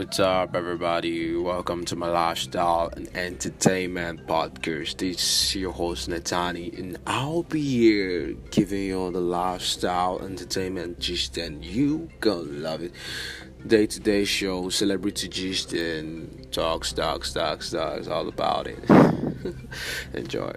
What's up, everybody? Welcome to my lifestyle and entertainment podcast. This is your host Natani, and I'll be here giving you all the lifestyle entertainment gist, and you gonna love it. Day to day show, celebrity gist, and talks, talks, talks, talks, all about it. Enjoy.